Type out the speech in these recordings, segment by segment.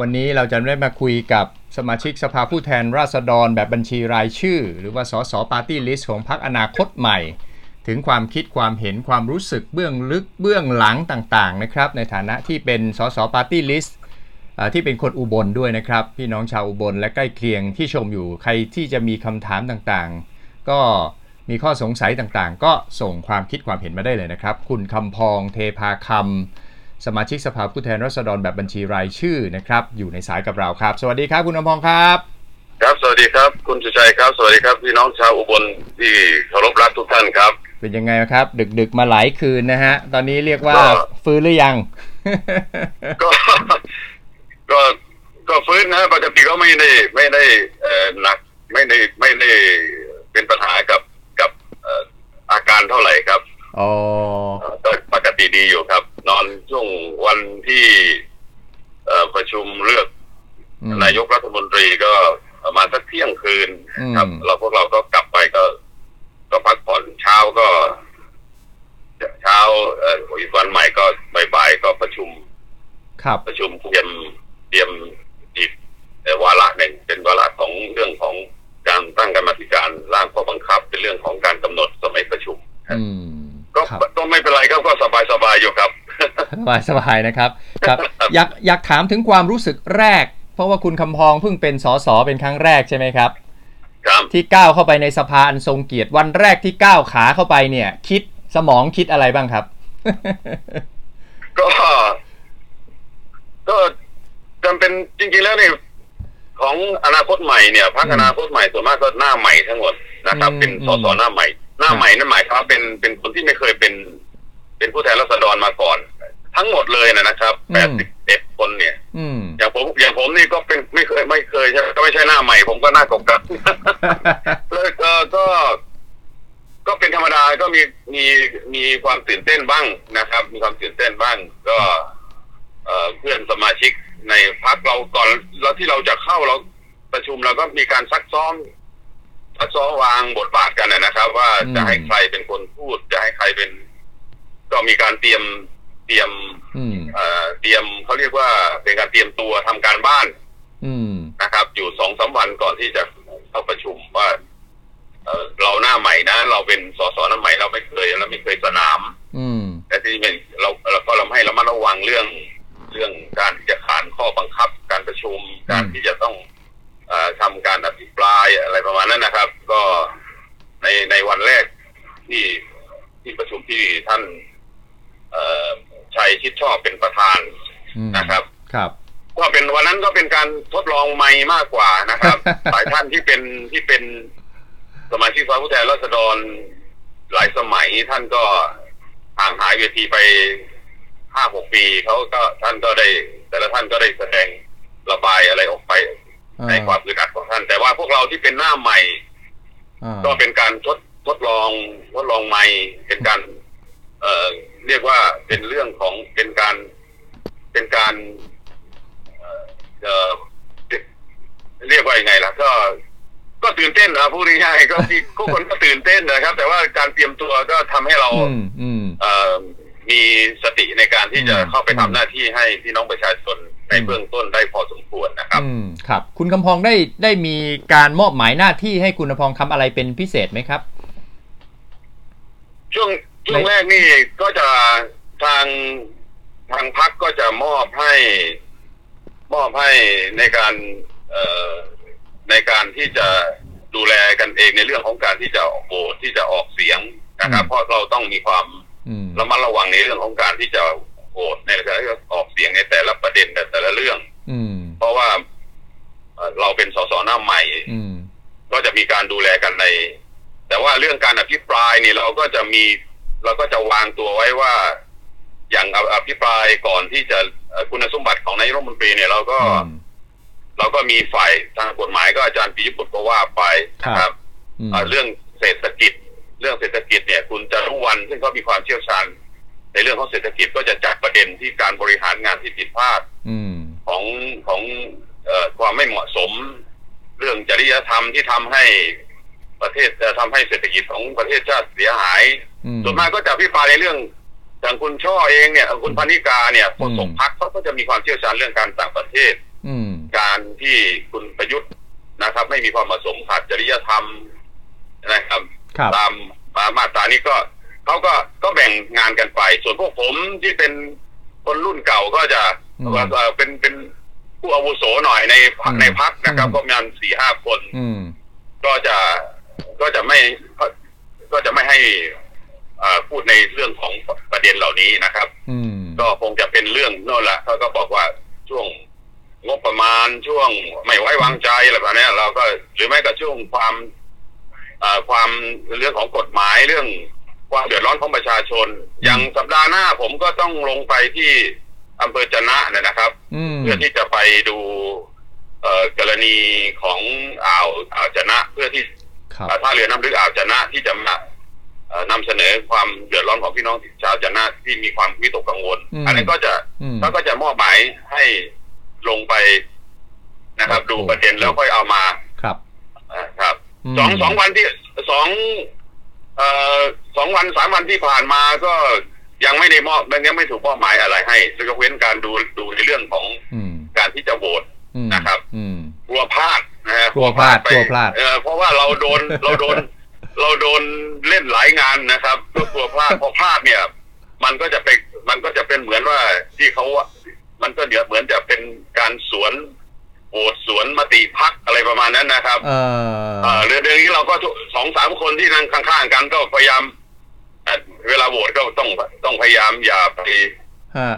วันนี้เราจะได้มาคุยกับสมาชิกสภาผู้แทนราษฎรแบบบัญชีรายชื่อ หรือว่าสสปาร์ตี้ลิสต์ของพรรคอนาคตใหม่ ถึงความคิดความเห็นความรู้สึกเบื้องลึกเบื้องหลังต่างๆนะครับในฐานะที่เป็นสสปาร์ตี้ลิสต์ที่เป็นคนอุบลด้วยนะครับ พี่น้องชาวอุบลและใกล้เคียงที่ชมอยู่ใครที่จะมีคำถามต่างๆ ก็มีข้อสงสัยต่างๆ ก็ส่งความคิดความเห็นมาได้เลยนะครับ คุณคำพองเทพาคำ สมาชิกสภาผู้แทนราษฎรแบบบัญชีรายชื่อนะครับ อยู่ในสายกับเราครับ สวัสดีครับ คุณคำพองครับ ครับสวัสดีครับ คุณสุชัยครับ สวัสดีครับพี่น้องชาวอุบลที่เคารพรักทุกท่านครับ เป็นยังไงครับ ดึกๆมาหลายคืนนะฮะ ตอนนี้เรียกว่าฟื้นหรือยัง ก็ก็ก็ฟื้นนะปกติก็ไม่ได้ไม่ได้เอ่อหนักไม่ได้ไม่ได้เป็นปัญหากับกับเอ่ออาการเท่าไหร่ครับอ๋อก็ปกติดีอยู่ครับ นอนช่วงวันที่เอ่อประชุมเลือกอืมนายกรัฐมนตรีก็ประมาณสักเที่ยงคืนอืมครับ เราพวกเราก็กลับไปก็ ก็พักผ่อนเช้าก็เช้าเอ่ออีกวันใหม่ก็บ่ายๆก็ประชุม ครับ ประชุมเตรียมเตรียม สบายสบายนะครับครับอยากอยากถามถึงความรู้สึกแรก เพราะว่าคุณคำพองเพิ่งเป็นสสเป็นครั้งแรกใช่ไหมครับ ครับที่ก้าวเข้าไปในสภาอันทรงเกียรติวันแรกที่ก้าวขาเข้าไปเนี่ย คิดสมองคิดอะไรบ้างครับ ก็ก็จำเป็นจริง ๆ แล้วเนี่ยของอนาคตใหม่เนี่ยพรรคอืมอนาคตใหม่ส่วนมากก็หน้าใหม่ทั้งหมดนะครับอืมเป็นสสอืมหน้าใหม่ หน้าใหม่นั่นหมายความว่าเป็นเป็นคนที่ไม่เคยเป็น เป็นผู้แทนราษฎรมาก่อน ทั้งหมดเลยนะครับแปดสิบเอ็ดคนเนี่ยอืมอย่างผมอย่างผมนี่ก็เป็นไม่เคยไม่เคยใช่ก็ไม่ใช่หน้าใหม่ ผมก็หน้าเก่าๆแล้วก็ก็ ก็เป็นธรรมดาก็มีมีมีความตื่นเต้นบ้างนะครับ มีความตื่นเต้นบ้าง ก็เอ่อเพื่อนสมาชิกในพักเราก่อนแล้วที่เราจะเข้าเราประชุมเราก็มีการซักซ้อมซักซ้อมวางบทบาทกันนะนะครับ ว่าอืมจะให้ใครเป็นคนพูด จะให้ใครเป็น ก็มีการเตรียม เตรียมอืมเอ่อเตรียมเขาเรียกว่าเป็นการเตรียมตัวทำการบ้าน อืมนะครับ อยู่สองสามวันก่อนที่จะเข้าประชุมว่าเอ่อเราหน้าใหม่นะ เราเป็นสสหน้าใหม่เราไม่เคยเราไม่เคยสนาม อืมแต่ที่เป็นเราเราก็เราให้ระมัดระวังเรื่องเรื่องการที่จะขานข้อบังคับการประชุมการที่จะต้องเออทำการอภิปรายอะไรประมาณนั้นนะครับ ก็ในในวันแรกที่ที่ประชุมที่ท่านเอ่อ ชัยชิดชอบเป็นประธานอืมนะครับ ครับ ก็เป็นวันนั้นก็เป็นการทดลองไม่มากกว่านะครับหลายท่านที่เป็นที่เป็นสมาชิกสภาผู้แทนราษฎรหลายสมัยท่านก็ห่างหายเวทีไปห้าหกปีเขาก็ท่านก็ได้ แต่ละท่านก็ได้แสดงระบายอะไรออกไปในความอึดอัดของท่าน แต่ว่าพวกเราที่เป็นหน้าใหม่อ่าก็เป็นการทดทดลองทดลองใหม่เป็นการ เอ่อเรียกว่าเป็นเรื่องของเป็นการเป็นการเอ่อเอ่อเรียกว่ายังไงล่ะก็ก็ตื่นเต้นนะพูดง่ายๆก็ที่ทุกคนก็ตื่นเต้นนะครับ แต่ว่าการเตรียมตัวก็ทำให้เราอืมอืมเอ่อมีสติในการที่จะอืมเข้าไปทำอืมหน้าที่ให้พี่น้องประชาชนในอืมเบื้องต้นได้พอสมควรนะครับอืมครับ คุณคำพองได้ได้มีการมอบหมายหน้าที่ให้คุณคำพองทำอะไรเป็นพิเศษไหมครับ ช่วง ช่วงแรกนี่ก็จะทางทางพักก็จะมอบให้ มอบให้ในการเอ่อในการที่จะดูแลกันเองในเรื่องของการที่จะออกโหวตที่จะออกเสียงนะครับอืมเพราะเราต้องมีความอืมระมัดระวังในเรื่องของการที่จะโหวตในการที่จะออกเสียงในแต่ละประเด็นแต่ละเรื่อง อืมเพราะว่าเอ่อเราเป็นสสหน้าใหม่อืมก็จะมีการดูแลกันใน แต่ว่าเรื่องการอภิปรายนี่เราก็จะมี เราก็จะวางตัวไว้ว่า อย่างออภิปรายก่อนที่จะเอ่อคุณสมบัติของนายกรัฐมนตรีเนี่ยเราก็อืมเราก็มีฝ่ายทางกฎหมายก็อาจารย์ปียบุตรก็ว่าไปนะครับอืมเอ่อเรื่องเศรษฐกิจ เรื่องเศรษฐกิจเนี่ย คุณจารุวรรณซึ่งเขามีความเชี่ยวชาญในเรื่องของเศรษฐกิจก็จะจัดประเด็นที่การบริหารงานที่ผิดพลาดอืมของของเอ่อความไม่เหมาะสม เรื่องจริยธรรมที่ทำให้ประเทศเอ่อทำให้เศรษฐกิจของประเทศชาติเสียหายอืม ส่วนมากก็จะพิปรายในเรื่องอย่างคุณช่อเองเนี่ยคุณพนิกาเนี่ยโฆษกอืมพักเขาก็จะมีความเชี่ยวชาญเรื่องการต่างประเทศอืที่คุณประยุทธ์นะครับ ไม่มีความเหมาะสมขาดจริยธรรมนะครับครับตามมาตรานี้ก็เขาก็ก็แบ่งงานกันไป ส่วนพวกผมที่เป็นคนรุ่นเก่าก็จะอืมเอ่อเป็นเป็นผู้อาวุโสหน่อยในพรรคอืมในพักนะครับอืมก็ประมาณสี่ห้าคนอืมก็จะก็จะไม่ก็จะไม่ให้เอ่อ พูดในเรื่องของประเด็นเหล่านี้นะครับ อืมก็คงจะเป็นเรื่องโน่นแหละเขาก็บอกว่าช่วงงบประมาณช่วงไม่ไว้วางใจอะไรแบบเนี้ยเราก็หรือไม่ก็ช่วงความเอ่อความเรื่องของกฎหมายเรื่องความเดือดร้อนของประชาชน อย่างสัปดาห์หน้าผมก็ต้องลงไปที่อำเภอจะนะเนี่ยนะครับอืมเพื่อที่จะไปดูเอ่อกรณีของอ่าวอ่าวจะนะ เพื่อที่ครับเอ่อท่าเรือน้ำลึกอ่าวจะนะที่จะมาเอ่อ นำเสนอความเดือดร้อนของพี่น้องชาวจะนะที่มีความวิตกกังวลอืมอันนี้นก็จะอืมเขาก็จะมอบหมายให้ลงไปนะครับครับ ดูประเด็นแล้วค่อยเอามาครับอ่าครับมสองสองวันที่สองเอ่อสองวันสามวันที่ผ่านมาก็ยังไม่ได้มอบยังไม่ถูกมอบหมายอะไรให้ยกเว้นการดูดูในเรื่องของอืมการที่จะโหวตอืมนะครับอืมกลัวพลาดนะฮะกลัวพลาดไปกลัวพลาดเออเพราะว่าเราโดนเราโดน เราโดนเล่นหลายงานนะครับก็กลัวพลาดพอพลาดเนี่ย มันก็จะไปมันก็จะเป็นเหมือนว่าที่เขาว่ามันก็เดี๋ยวเหมือนจะเป็นการสวนโหวตสวนมติพักอะไรประมาณนั้นนะครับ เออเออเรื่องเรื่องนี้เราก็ทุกสองสามคนที่นั่งข้างๆกันก็พยายามเอ่อเวลาโหวตก็ต้องต้องพยายามอย่าไปฮะ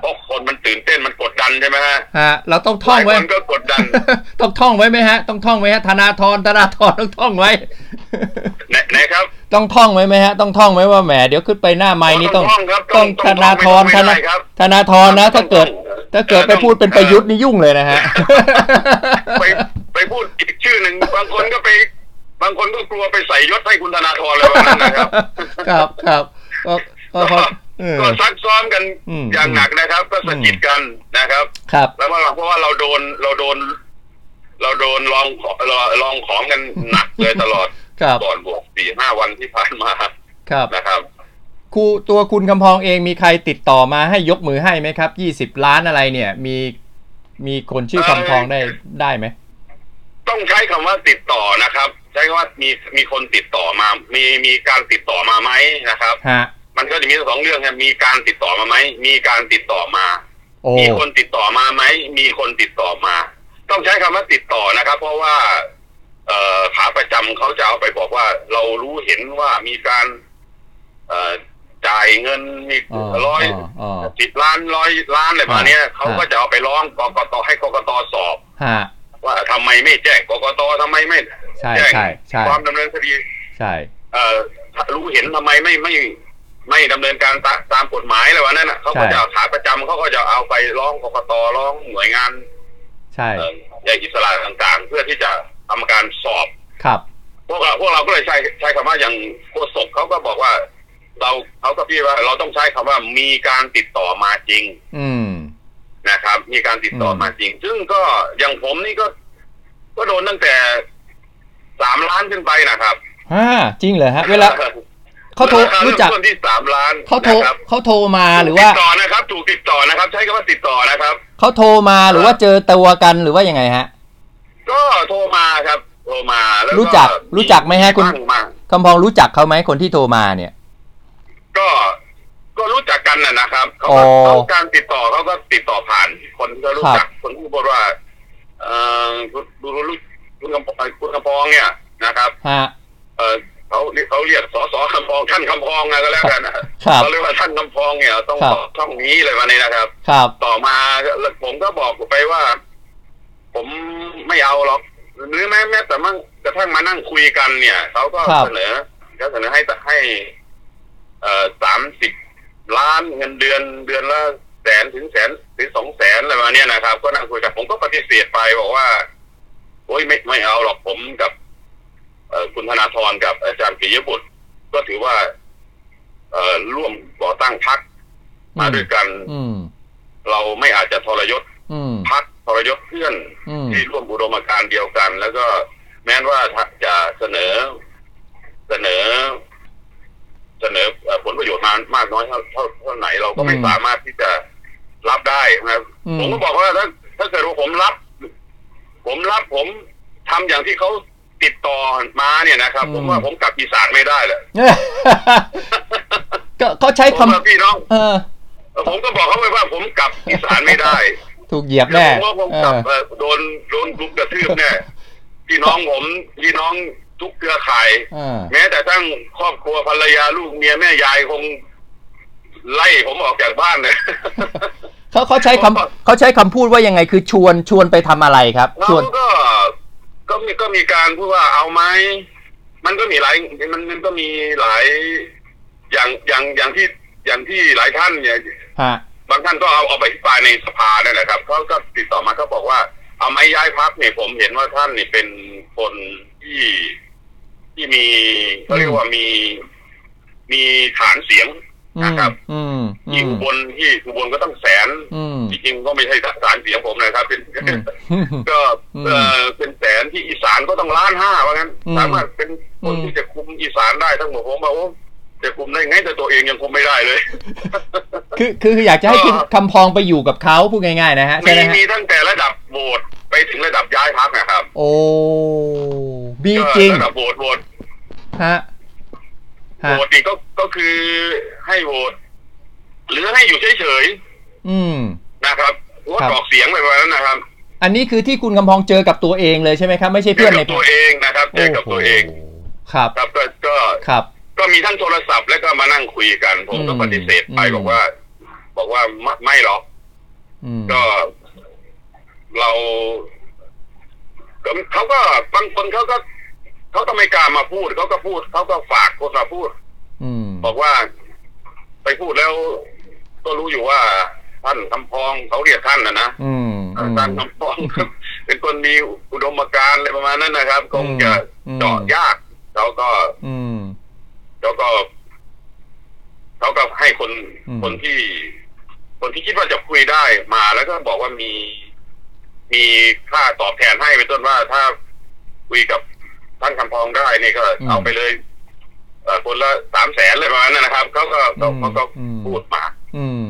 เพราะคนมันตื่นเต้นมันกดดันใช่ไหมฮะฮะเราต้องหท่องลายไว้คนก็กดดัน ต้องท่องไว้ไหมฮะ ต้องท่องไว้ฮะธนาธรธนาธรต้องท่องไว้ไหนไหนครับ ต้องท่องไว้ไหมฮะ ต้องท่องไว้ว่าแหมเดี๋ยวขึ้นไปหน้าไม้นี้ต้องต้องท่องครับต้องต้ธองนาธรไม่ธต้องนาไม่ได้ครับธนาธรนะ ถ้าเกิดต้องถ้าเกิดไปพูดเป็นประยุทธ์นี่ยุ่งเลยนะฮะไปไปพูดอีกชื่อหนึ่งบางคนก็ไป บางคนก็กลัวไปใส่ยศให้คุณธนาธรเลยวันนั้นนะครับ ครับครับก็ ก็เขาเออก็ซักซ้อมกันอืมอย่างหนักนะครับ ก็สะกิดกันนะครับ ครับแล้วว่าเพราะว่าเราโดนเราโดน เราโดนลองขอลองของกันหนักเลยตลอดครับก่อนบวกสี่ห้าวันที่ผ่านมาครับนะครับครูตัวคุณคำพองเองมีใครติดต่อมาให้ยกมือให้ไหมครับยี่สิบล้านอะไรเนี่ย มีมีคนชื่อคำพองได้ได้ไหมต้องใช้คำว่าติดต่อนะครับ ใช้คำว่ามีมีคนติดต่อมา มีมีการติดต่อมาไหมนะครับฮะ มันก็จะมีสองเรื่องครับมีการติดต่อมาไหมมีการติดต่อมา โอ้มีคนติดต่อมาไหมมีคนติดต่อมา ต้องใช้คำว่าติดต่อนะครับ เพราะว่า เอ่อขาประจำเขาจะเอาไปบอกว่า เรารู้เห็นว่ามีการ เอ่อจ่ายเงินมีอ๋อร้อยอ๋ออ๋อสิบล้านร้อยล้านอะไรประมาณเนี้ยอ่าเขาก็จะเอาไปร้องกกตให้กกตสอบ ฮะว่าทำไมไม่แจ้งกกตทำไมไม่ ใช่แจ้งใช่ใช่ความดำเนินคดี ใช่ เอ่อรู้เห็นทำไมไม่ไม่ ไม่ดำเนินการตาตามกฎหมายอะไรวะนั่นน่ะเขาก็จะเอาขาประจำเขาก็จะเอาไปร้องกกตร้องหน่วยงาน ใช่เอ่อใหญ่อิสระต่างๆ เพื่อที่จะทำการสอบครับพวกเราพวกเราก็เลยใช้ใช้คำว่าอย่างโฆษกเขาก็บอกว่า เราเขาก็พี่ว่าเราต้องใช้คำว่ามีการติดต่อมาจริง อืมนะครับ มีการติดต่ออมมาจริง ซึ่งก็อย่างผมนี่ก็ ก็โดนตั้งแต่สามล้านขึ้นไปนะครับฮ่าจริงเหรอฮะ เวลา เขาโทรครู้จักเมต้นที่สามล้านเขาโทรนะครับเขาโทรมาหรือถูกว่าติดต่อนะครับ ถูกติดต่อนะครับ ใช้คำว่าติดต่อนะครับ เขาโทรมาหรือว่าเจอตัวกันหรือว่ายังไงฮะ ก็โทรมาครับโทรมาแล้วรู้จักรู้จักไหมฮะคุณบ้างมาคำพองรู้จักเขาไหมคนที่โทรมาเนี่ย ก็ก็รู้จักกันนะนะครับเขาอ๋ก็อเขาการติดต่อเขาก็ติดต่อผ่าน คนที่เขารู้จักคนที่บอกว่าเอ่อคุณคุณคุณคุณกำปองคุณกำปองเนี่ยนะครับ ฮะเออ เขาเขาเรียกสสคำพองท่านคำพองนะก็แล้วกันนะครับเขาเรียกว่าท่านคำพองเนี่ยต้องครับบอกช่องนี้เลยวันนี้นะครับ ครับ ต่อมาแล้วผมก็บอกไปว่า ผมไม่เอาหรอกหรือแม้แม้แต่มั่งกระทั่งมานั่งคุยกันเนี่ยเขาก็ครับเสนอก็เสนอให้ให้ เอ่อสามสิบล้านเงินเดือนเดือนละแสนถึงแสนถึงสองแสนอะไรมาเนี่ยนะครับ ก็นั่งคุยกันผมก็ปฏิเสธไปบอกว่าโอ้ยไม่ไม่เอาหรอกผมกับเอ่อ คุณธนาธรกับอาจารย์ปิยบุตร ก็ถือว่าเอ่อร่วมก่อตั้งพักมาด้วยกันอืมเราไม่อาจจะทรยศอืมพักทรยศเพื่อนอืมที่ร่วมอุดมการณ์เดียวกัน แล้วก็แม้ว่าจะเสนอเสนอ เสนอเอ่อผลประโยชน์มามากน้อยเท่าเท่าเท่าไหนเราก็ไม่อืมสามารถที่จะรับได้นะครับอืมผมก็บอกว่าถ้าถ้าเกิดว่าผมรับผผมรับผมทำอย่างที่เขา ติดต่อมาเนี่ยนะครับ ผมว่าผมกลับอีสานไม่ได้แหละก็เขาใช้ผมว่าคำพี่น้องเออ ผมก็บอกเขาไปว่าผมกลับอีสานไม่ได้ ถูกเหยียบแล้แน่วผมว่าผมเอกลับอเอ่อโดนโดนลุกกระทืบแน่พี่น้องผมพี่น้องทุกเครือข่ายเออแม้แต่ทั้งครอบครัวภรรยาลูกเมียแม่ยายคงไล่ผมออกจากบ้านเลยเขาเขาใช้คำเขาใช้คำพูดว่ายังไงคือชวนชวนไปทำอะไรครับชเขาวนก็ ก็มีก็มีการพูดว่าเอาไหมมันก็มีหลายมันมันก็มีหลายอย่างอย่างอย่างที่อย่างที่หลายท่านเนี่ยฮะบางท่านก็เอาเอาไปอภิปรายในสภาเนี่ยแหละครับเขาก็ติดต่อมาเขาบอกว่า เอาไม้ย้ายพักเนี่ยผมเห็นว่าท่านนี่เป็นคนที่ที่มีเขาเรียกว่ามีมีฐานเสียงอืม นะครับอืมอืที่มอุบลที่อุบลก็ต้องแสนอืมจริงๆก็ไม่ใช่ฐานเสียงผมนะครับ เป็นอืมก็อืมเออเป็นแสนที่อีสานก็ต้องล้านห้าว่างั้นอืมสามารถเป็นคนอืมที่จะคุมอีสานได้ทั้งหมดผมบอกว่าจะคุมได้ไงแต่ตัวเองยังคุมไม่ได้เลย คือคืออยากจะให้ก็คุณคำพองไปอยู่กับเขาพูดง่ายๆนะฮะใช่มีไหมฮะมีตั้งแต่ระดับโหวตไปถึงระดับย้ายพักนะครับ โอ้มีก็จริงระดับโหวตโหวตฮะ โหฮะวตนี่ก็ก็คือให้โหวตหรือให้อยู่เฉยอืม ๆนะครับงดครับออกเสียงไปประมาณนั้นนะครับอันนี้คือที่คุณคำพองเจอกับตัวเองเลยใช่ไหมครับ ไม่ใช่เจเพื่ออนในกับตัวเองนะครับเจอกับตัวเองโโหครับครับก็ก็ ครับ ก็มีทั้งโทรศัพท์แล้วก็มานั่งคุยกัน ผมก็อืมปฏิเสธไปอืม บอกว่า บอกว่าไม่ไม่หรอก อืม ก็ เราก็เขาก็บางคนเขาก็ เขาก็ไม่กล้ามาพูดเขาก็พูดเขาก็ฝากคนมาพูดอืมบอกว่า ไปพูดแล้ว ก็รู้อยู่ว่าท่านคำพองเขาเรียกท่านนะนะอืมอืมท่านคำพองเป็นคนมีอุดมการณ์อะไรประมาณนั้นนะครับคงจะอืมเจาะยากเขาก็อืมเขาก็เขาก็ให้คนอืมคนที่ คนที่คิดว่าจะคุยได้มาแล้วก็บอกว่ามี มีค่าตอบแทนให้เป็นต้นว่าถ้าคุยกับ ท่านคำพองได้นี่ก็เอาไปเลยเอ่อคนละสามแสนเลยประมาณนั้นนะครับเขาก็เขาเขาก็พูดมาอืม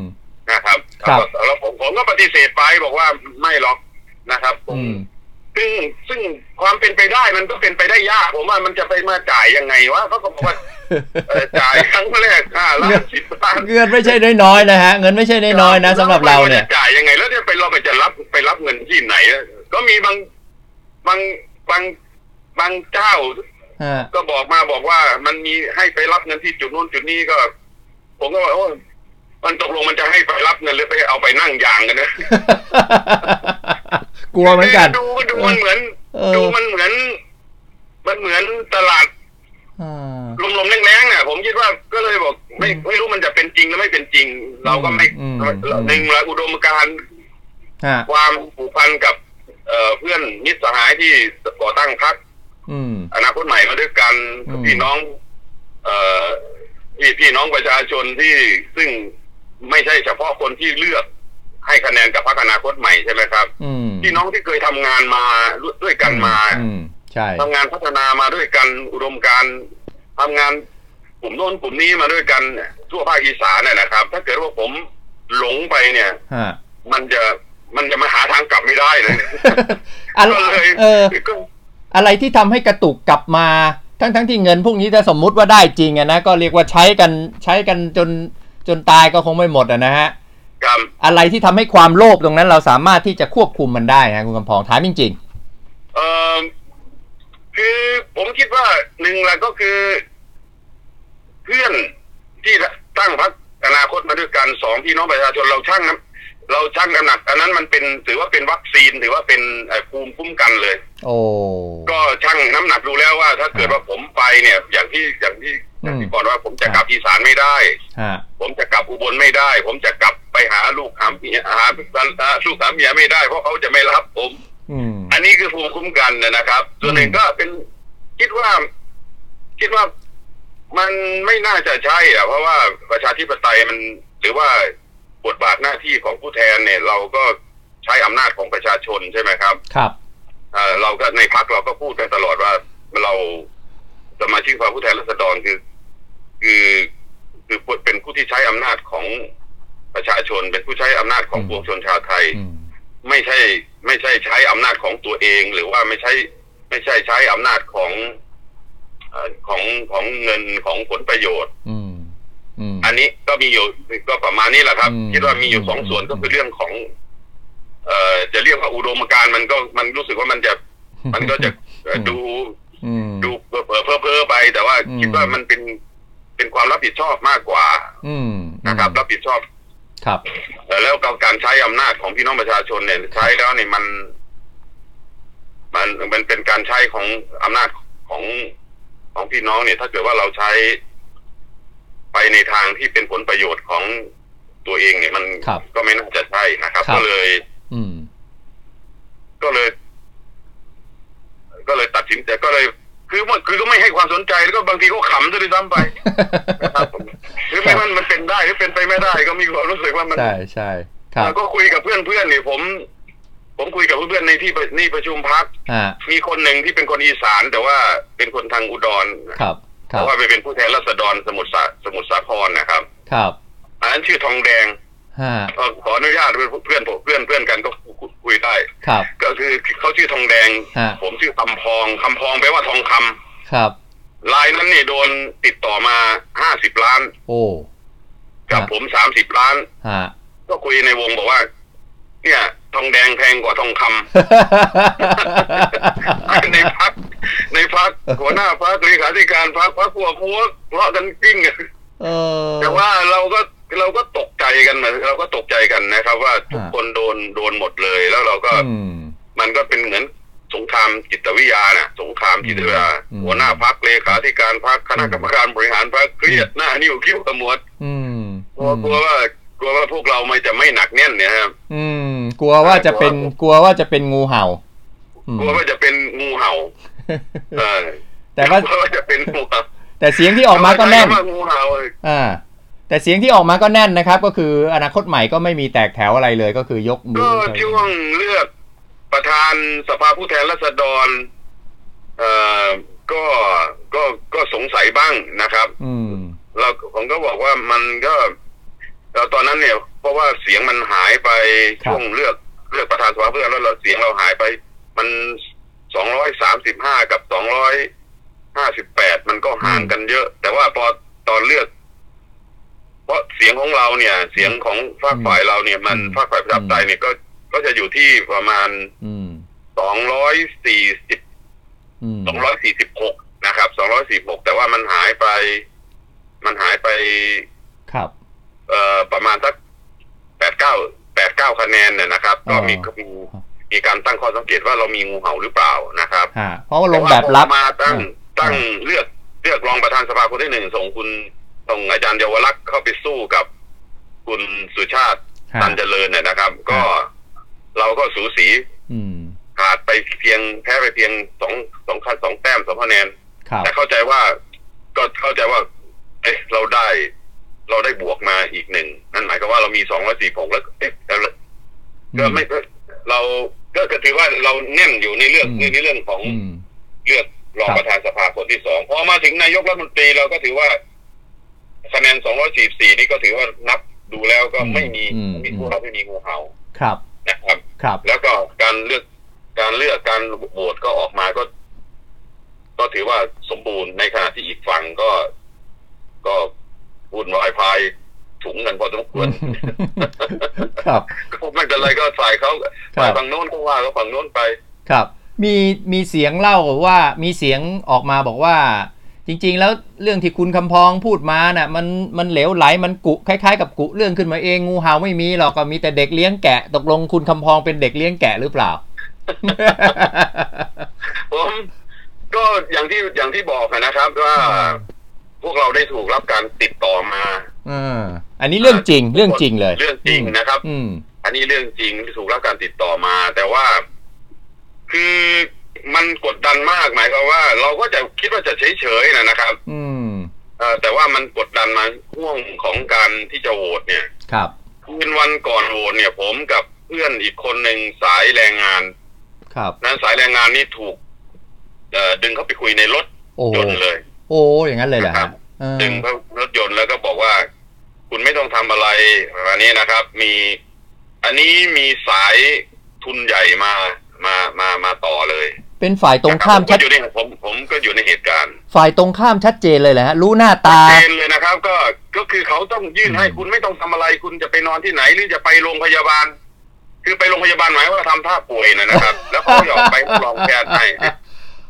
นะครับครับแล้วผมผมก็ปฏิเสธไปบอกว่าไม่หรอกนะครับผอืมมซึ่งซึ่งความเป็นไปได้มันก็เป็นไปได้ยาก ผมว่ามันจะไปมาจ่ายยังไงวะเขาก็บอกว่าเอ่อจ่ายครั้งแรกห้าล้านสิบล้านเงินไม่ใช่น้อยๆนะฮะเงินไม่ใช่น้อยๆนะสำหรับเราเนี่ยจะจ่ายยังไง แล้วจะไปเราไปจะรับไปรับเงินที่ไหน ก็มีบางบางบาง บางเจ้าฮะก็บอกมาบอกว่ามันมีให้ไปรับเงินที่จุดนู้นจุดนี้ก็ ผมก็ว่าโอ้มันตกลงมันจะให้ไปรับเงินหรือไปเอาไปนั่งยางกันนะกลัวเหมือนกัน ดูดูมันเหมือน เออ ดูมันเหมือน มันเหมือนตลาดอ่า ลมๆแรงๆเนี่ยผมคิดว่าก็เลยบอก ไม่ไม่รู้มันจะเป็นจริงหรือไม่เป็นจริง เราก็ไม่อืมหนึ่งละอุดมการณ์ ฮะ ความผูกพันกับ เอ่อเพื่อนมิตรสหายที่ก่อตั้งพรรค อืมอนาคตใหม่มาด้วยกันอืมพี่น้อง เอ่อพี่พี่น้องประชาชนที่ซึ่งไม่ใช่เฉพาะคนที่เลือกให้คะแนนกับพรรคอนาคตใหม่ใช่ไหมครับอืมพี่น้องที่เคยทำงานมาด้วยกันมาอืมใช่ทำงานพัฒนามาด้วยกันอุดมการณ์ทำงานกลุ่มโน้นกลุ่มนี้มาด้วยกันทั่วภาคอีสานเนี่ยนะครับ ถ้าเกิดว่าผมหลงไปเนี่ยฮะมันจะมันจะมาหาทางกลับไม่ได้เลยอะไรก็เลยเออก็อะไรที่ทำให้กระตุกกลับมา ทั้งทั้งที่เงินพวกนี้ถ้าสมมุติว่าได้จริงอะนะก็เรียกว่าใช้กันใช้กันจนจนตายก็คงไม่หมดอะนะฮะครับอะไรที่ทำให้ความโลภตรงนั้นเราสามารถที่จะควบคุมมันได้นะคุณกำพองถามจริงเออคือผมคิดว่าหนึ่งแหละก็คือ เพื่อนที่ตั้งพรรคอนาคตมาด้วยกันสองพี่น้องประชาชนเราช่างน้ำ เราช่างน้ำหนักอันนั้นมันเป็นถือว่าเป็นวัคซีนถือว่าเป็นเอ่อภูมิคุ้มกันเลยๆโอ้ก็ช่างน้ำหนักดูแล้วว่า ถ้าเกิดว่าผมไปเนี่ย อย่างที่อย่างที่อย่างที่อืมก่อนว่าผมจะกลับอีสานไม่ได้ฮะผมจะกลับอุบลไม่ได้ ผมจะกลับไปหาลูกหาเมียหาลูกหาเมียไม่ได้เพราะเขาจะไม่รับผมอืมอันนี้คือภูมิคุ้มกันนะครับ ส่วนหนึ่งอืมก็เป็นคิดว่า คิดว่ามันไม่น่าจะใช่อะเพราะว่าประชาธิปไตยมันหรือว่า บทบาทหน้าที่ของผู้แทนเนี่ย เราก็ใช้อำนาจของประชาชนใช่ไหมครับ ครับเอ่อเราก็ในพักเราก็พูดกันตลอดว่าเราสมาชิกสภาผู้แทนราษฎรคือ คือคือเป็นผู้ที่ใช้อำนาจของประชาชน เป็นผู้ใช้อำนาจของอืมปวงชนชาวไทย อืมไม่ใช่ ไม่ใช่ใช้อำนาจของตัวเอง หรือว่าไม่ใช่ ไม่ใช่ใช้อำนาจของเอ่อของของเงินของผลประโยชน์ อืม อืมอันนี้ก็มีอยู่ก็ประมาณนี้แหละครับอืมคิดว่ามีอยู่สองอืมส่วนก็คือเรื่องของ เอ่อจะเรียกว่าอุดมการณ์มันก็มันรู้สึกว่ามันจะ มันก็จะเอ่อดูอืมดูเพ้อเพ้อเพ้อเพ้อไป แต่ว่าอืมคิดว่ามันเป็นเป็นความรับผิดชอบมากกว่า อืมนะครับ รับผิดชอบ ครับเอ่อแล้วก็การใช้อำนาจของพี่น้องประชาชนเนี่ยใช้แล้วเนี่ยมัน มันมันเป็นการใช้ของอำนาจของของพี่น้องเนี่ย ถ้าเกิดว่าเราใช้ ไปในทางที่เป็นผลประโยชน์ของตัวเองเนี่ยมันครับก็ไม่น่าจะใช่นะครับครับ ก็เลย อืม ก็เลย ก็เลยตัดสินใจก็เลย คือมันคือก็ไม่ให้ความสนใจแล้วก็บางทีก็ขำซะด้วยซ้ำไปนะครับผมคือไม่มันมันเป็นได้หรือเป็นไปไม่ได้ ก็มีความรู้สึกว่ามันใช่ใช่ครับแล้วก็คุยกับเพื่อนเพื่อนๆนี่ผม ผมคุยกับเพื่อนๆในที่ประนี่ประชุมพักอ่ามีคนหนึ่งที่เป็นคนอีสานแต่ว่าเป็นคนทางอุดรครับค เพรับราะว่าไปเป็นผู้แทนราษฎรสมุทรสาสมุทรสาครนะครับ ครับอันนั้นชื่อทองแดงฮะเอ่อขออนุญาตเพื่อนผมเพื่อนเพื่อนกันก็คุยได้ครับ ก็คือเขาชื่อทองแดงฮะผมชื่อคำพองคำพองแปลว่าทองคำครับลายนั้นเนี่ยโดนติดต่อมาห้าสิบล้าน โอ้กับฮะผมสามสิบล้านฮะก็คุยในวงบอกว่า เนี่ย ทองแดงแพงกว่าทองคำ ในพักในพักหัวหน้าพักเลขาธิการพักพักพวกพวกทะเลาะกันกิ้งเออแต่ว่าเราก็เราก็ตกใจกันนะเราก็ตกใจกันนะครับ ว่าทุกคนโดนโดนหมดเลย แล้วเราก็อืมมันก็เป็นเหมือนสงครามจิตวิทยาน่ะ สงครามจิตวิทยาอืมหัวหน้าพักเลขาธิการพักคณะกรรมการบริหารพักเครียดหน้านิ้วคิ้วขมวดอืมกลัวกลัวว่า กลัวว่าพวกเราไม่จะไม่หนักแน่นเนี่ยครับอืม กลัวว่าจะเป็นกลัวว่าจะเป็นงูเห่าอืมกลัวว่าจะเป็นงูเห่าเออแต่ว่ากลัวว่าจะเป็นงูเห่าแต่เสียงที่ออกมาก็แน่นใช้คำว่างูเห่าอ่า แต่เสียงที่ออกมาก็แน่นนะครับ ก็คืออนาคตใหม่ก็ไม่มีแตกแถวอะไรเลยก็คือยกมือก็ช่วงเลือกประธานสภาผู้แทนราษฎรเอ่อก็ก็ก็สงสัยบ้างนะครับ อืมเราผมก็บอกว่ามันก็ เอ่อตอนนั้นเนี่ย เพราะว่าเสียงมันหายไปครับช่วงเลือกเลือกประธานสภาผู้แทนแล้วเราเสียงเราหายไป มันสองร้อยสามสิบห้ากับสองร้อยห้าสิบแปดมันก็ห่างกันเยอะ แต่ว่าพอตอนเลือก เพราะเสียงของเราเนี่ย เสียงของฝากฝ่ายเราเนี่ย มันอืมฝากฝ่ายประชาธิปไตยเนี่ยก็ก็จะอยู่ที่ประมาณอืมสองร้อยสี่สิบอืมสองร้อยสี่สิบหกนะครับสองร้อยสี่หกแต่ว่ามันหายไป มันหายไปครับ เอ่อประมาณสักแปดเก้าแปดเก้าคะแนนเนี่ยนะครับ ก็มีอ๋อมีมีการตั้งข้อสังเกตว่าเรามีงูเห่าหรือเปล่านะครับฮะเพราะว่าลงแบบลับต่ว่าพอมาตั้งอืมตั้งเลือกเลือกรองประธานสภาคนที่หนึ่งส่งคุณส่งอาจารย์เยาวรักษ์เข้าไปสู้กับคุณสุชาติฮะตันเจริญเนี่ยนะครับ ก็ฮะเราก็สูสีอืมขาดไปเพียงแพ้ไปเพียงสองสองคันสองแต้มสองคะแนนครับแต่เข้าใจว่า ก็เข้าใจว่า เอ๊ะเราได้ เราได้บวกมาอีกหนึ่งนั่นหมายความว่าเรามีสองร้อยสี่หกแล้วเอ๊ะแต่ละก็ไม่เราก็ก็ถือว่าเราแน่นอยู่ในเรื่องอืมในเรื่องของอืมเลือกรองครับประธานสภาคนที่สองพอมาถึงนายกรัฐมนตรีเราก็ถือว่าคะแนนสองร้อยสี่สี่นี่ก็ถือว่านับดูแล้วก็ไม่มีอืมมีพวกเราไม่มีงูเห่าครับนะครับ ครับ แล้วก็การเลือกการเลือกการโหวตก็ออกมาก็ ก็ถือว่าสมบูรณ์ในขณะที่อีกฝั่งก็ก็ วุ่นวายพายถุงกันพอสมควรครับก็ไม่เป็นไรก็ฝ่ายเขาครับฝ่ายฝั่งโน้นก็ว่าก็ฝั่งโน้นไป ครับ มีมีเสียงเล่าว่ามีเสียงออกมาบอกว่า จริง ๆ แล้วเรื่องที่คุณคำพองพูดมาน่ะ มันมันเหลวไหลมันกุคล้ายๆ กับกุเรื่องขึ้นมาเองงูเห่าไม่มีหรอกก็มีแต่เด็กเลี้ยงแกะ ตกลงคุณคำพองเป็นเด็กเลี้ยงแกะหรือเปล่าผมก็อย่างที่อย่างที่บอกนะครับว่าอืม พวกเราได้ถูกรับการติดต่อมาอ่าอันนี้เรื่องจริง เรื่องจริงเลย เรื่องจริงนะครับ อืม อันนี้เรื่องจริงที่ถูกรับการติดต่อมา แต่ว่า คือมันกดดันมากหมายความว่า เราก็จะคิดว่าจะเฉยๆนะนะครับ อืมเอ่อแต่ว่ามันกดดันมาห่วงของการที่จะโหวตเนี่ย ครับคืนวันก่อนโหวตเนี่ย ผมกับเพื่อนอีกคนหนึ่งสายแรงงาน ครับ นั้นสายแรงงานนี่ถูก เอ่อดึงเข้าไปคุยในรถโอ้ยนต์เลย โอ้อย่างนั้นเลยเหรอครัฮะบเออดึงเข้ารถยนต์แล้วก็บอกว่า คุณไม่ต้องทำอะไรประมาณนี้นะครับ มี อันนี้มีสายทุนใหญ่มามามามาต่อเลย เป็นฝ่ายตรงข้ามนะคชัรัดบผมก็อยู่ในผมผมก็อยู่ในเหตุการณ์ ฝ่ายตรงข้ามชัดเจนเลยแหละฮะรู้หน้าตาเจนเลยนะครับ ก็ก็คือเขาต้องยื่นให้คุณไม่ต้องทำอะไร คุณจะไปนอนที่ไหนหรือจะไปโรงพยาบาล คือไปโรงพยาบาลหมายว่าทำท่าป่วยนะนะครับ แล้วเขาหยอกไปรองแพทย์ให้